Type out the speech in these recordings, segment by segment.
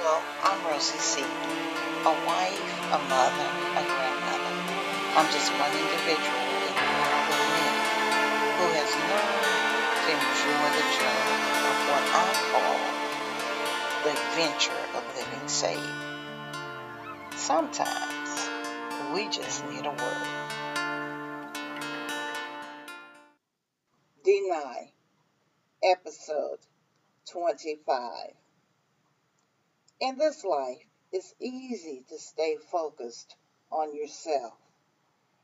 Well, I'm Rosie C., a wife, a mother, a grandmother. I'm just one individual in the world who has learned to enjoy the journey of what I call the adventure of living saved. Sometimes we just need a word. Deny, episode 25. In this life, it's easy to stay focused on yourself.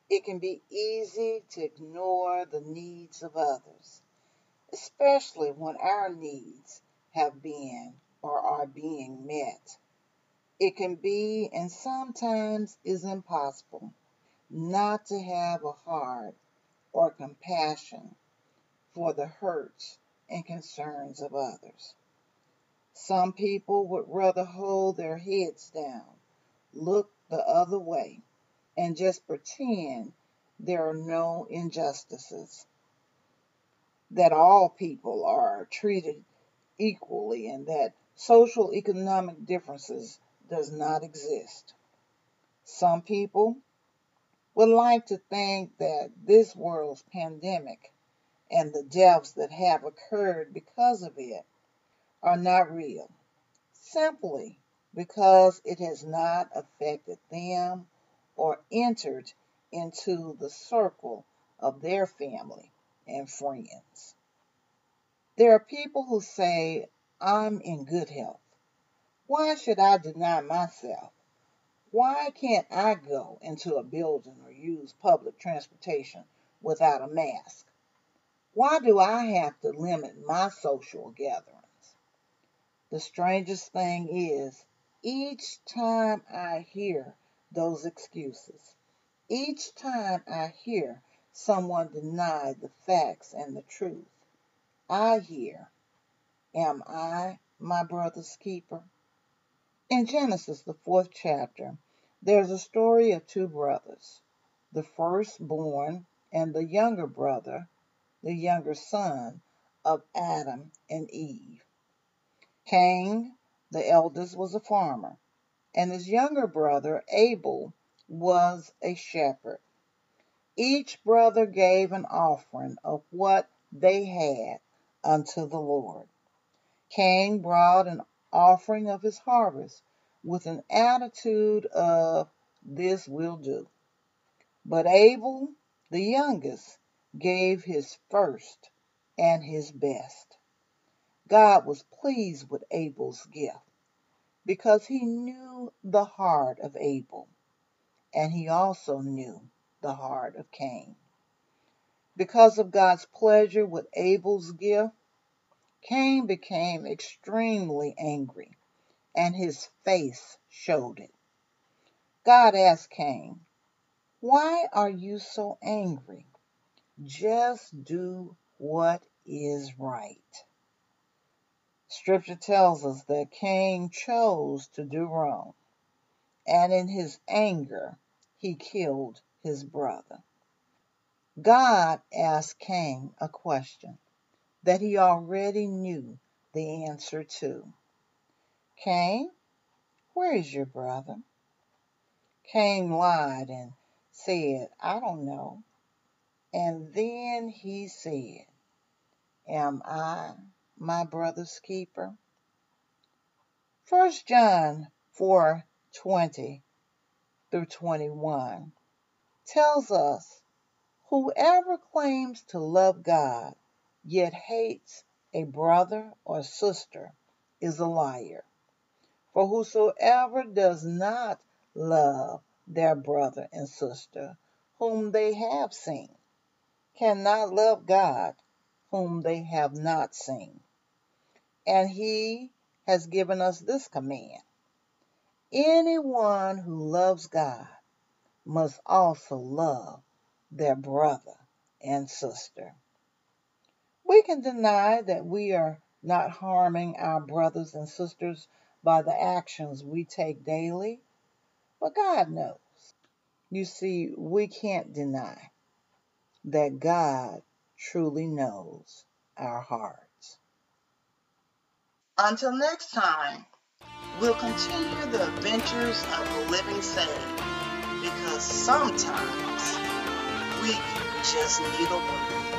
It can be easy to ignore the needs of others, especially when our needs have been or are being met. It can be and sometimes is impossible not to have a heart or compassion for the hurts and concerns of others. Some people would rather hold their heads down, look the other way, and just pretend there are no injustices, that all people are treated equally, and that social economic differences does not exist. Some people would like to think that this world's pandemic and the deaths that have occurred because of it are not real, simply because it has not affected them or entered into the circle of their family and friends. There are people who say, I'm in good health. Why should I deny myself? Why can't I go into a building or use public transportation without a mask? Why do I have to limit my social gatherings? The strangest thing is, each time I hear those excuses, each time I hear someone deny the facts and the truth, I hear, Am I my brother's keeper? In Genesis, the fourth chapter, there's a story of two brothers, the firstborn and the younger brother, the younger son of Adam and Eve. Cain, the eldest, was a farmer, and his younger brother, Abel, was a shepherd. Each brother gave an offering of what they had unto the Lord. Cain brought an offering of his harvest with an attitude of, This will do. But Abel, the youngest, gave his first and his best. God was pleased with Abel's gift because he knew the heart of Abel, and he also knew the heart of Cain. Because of God's pleasure with Abel's gift, Cain became extremely angry, and his face showed it. God asked Cain, Why are you so angry? Just do what is right. Scripture tells us that Cain chose to do wrong, and in his anger, he killed his brother. God asked Cain a question that he already knew the answer to. Cain, where is your brother? Cain lied and said, I don't know. And then he said, Am I my brother's keeper? 1 John 4 20 through 21 tells us, Whoever claims to love God yet hates a brother or sister is a liar. For whosoever does not love their brother and sister whom they have seen cannot love God whom they have not seen. And he has given us this command anyone who loves God must also love their brother and sister. We can deny that we are not harming our brothers and sisters by the actions we take daily, but God knows. You see, we can't deny that God truly knows our hearts. Until next time. We'll continue the adventures of the living sage because sometimes we just need a word.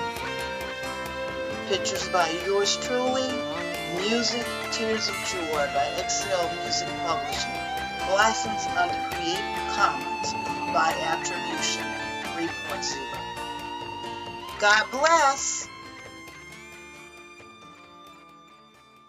Pictures by yours truly, music Tears of Joy by Excel Music Publishing, licensed under Creative Commons by Attribution 3.0. God bless.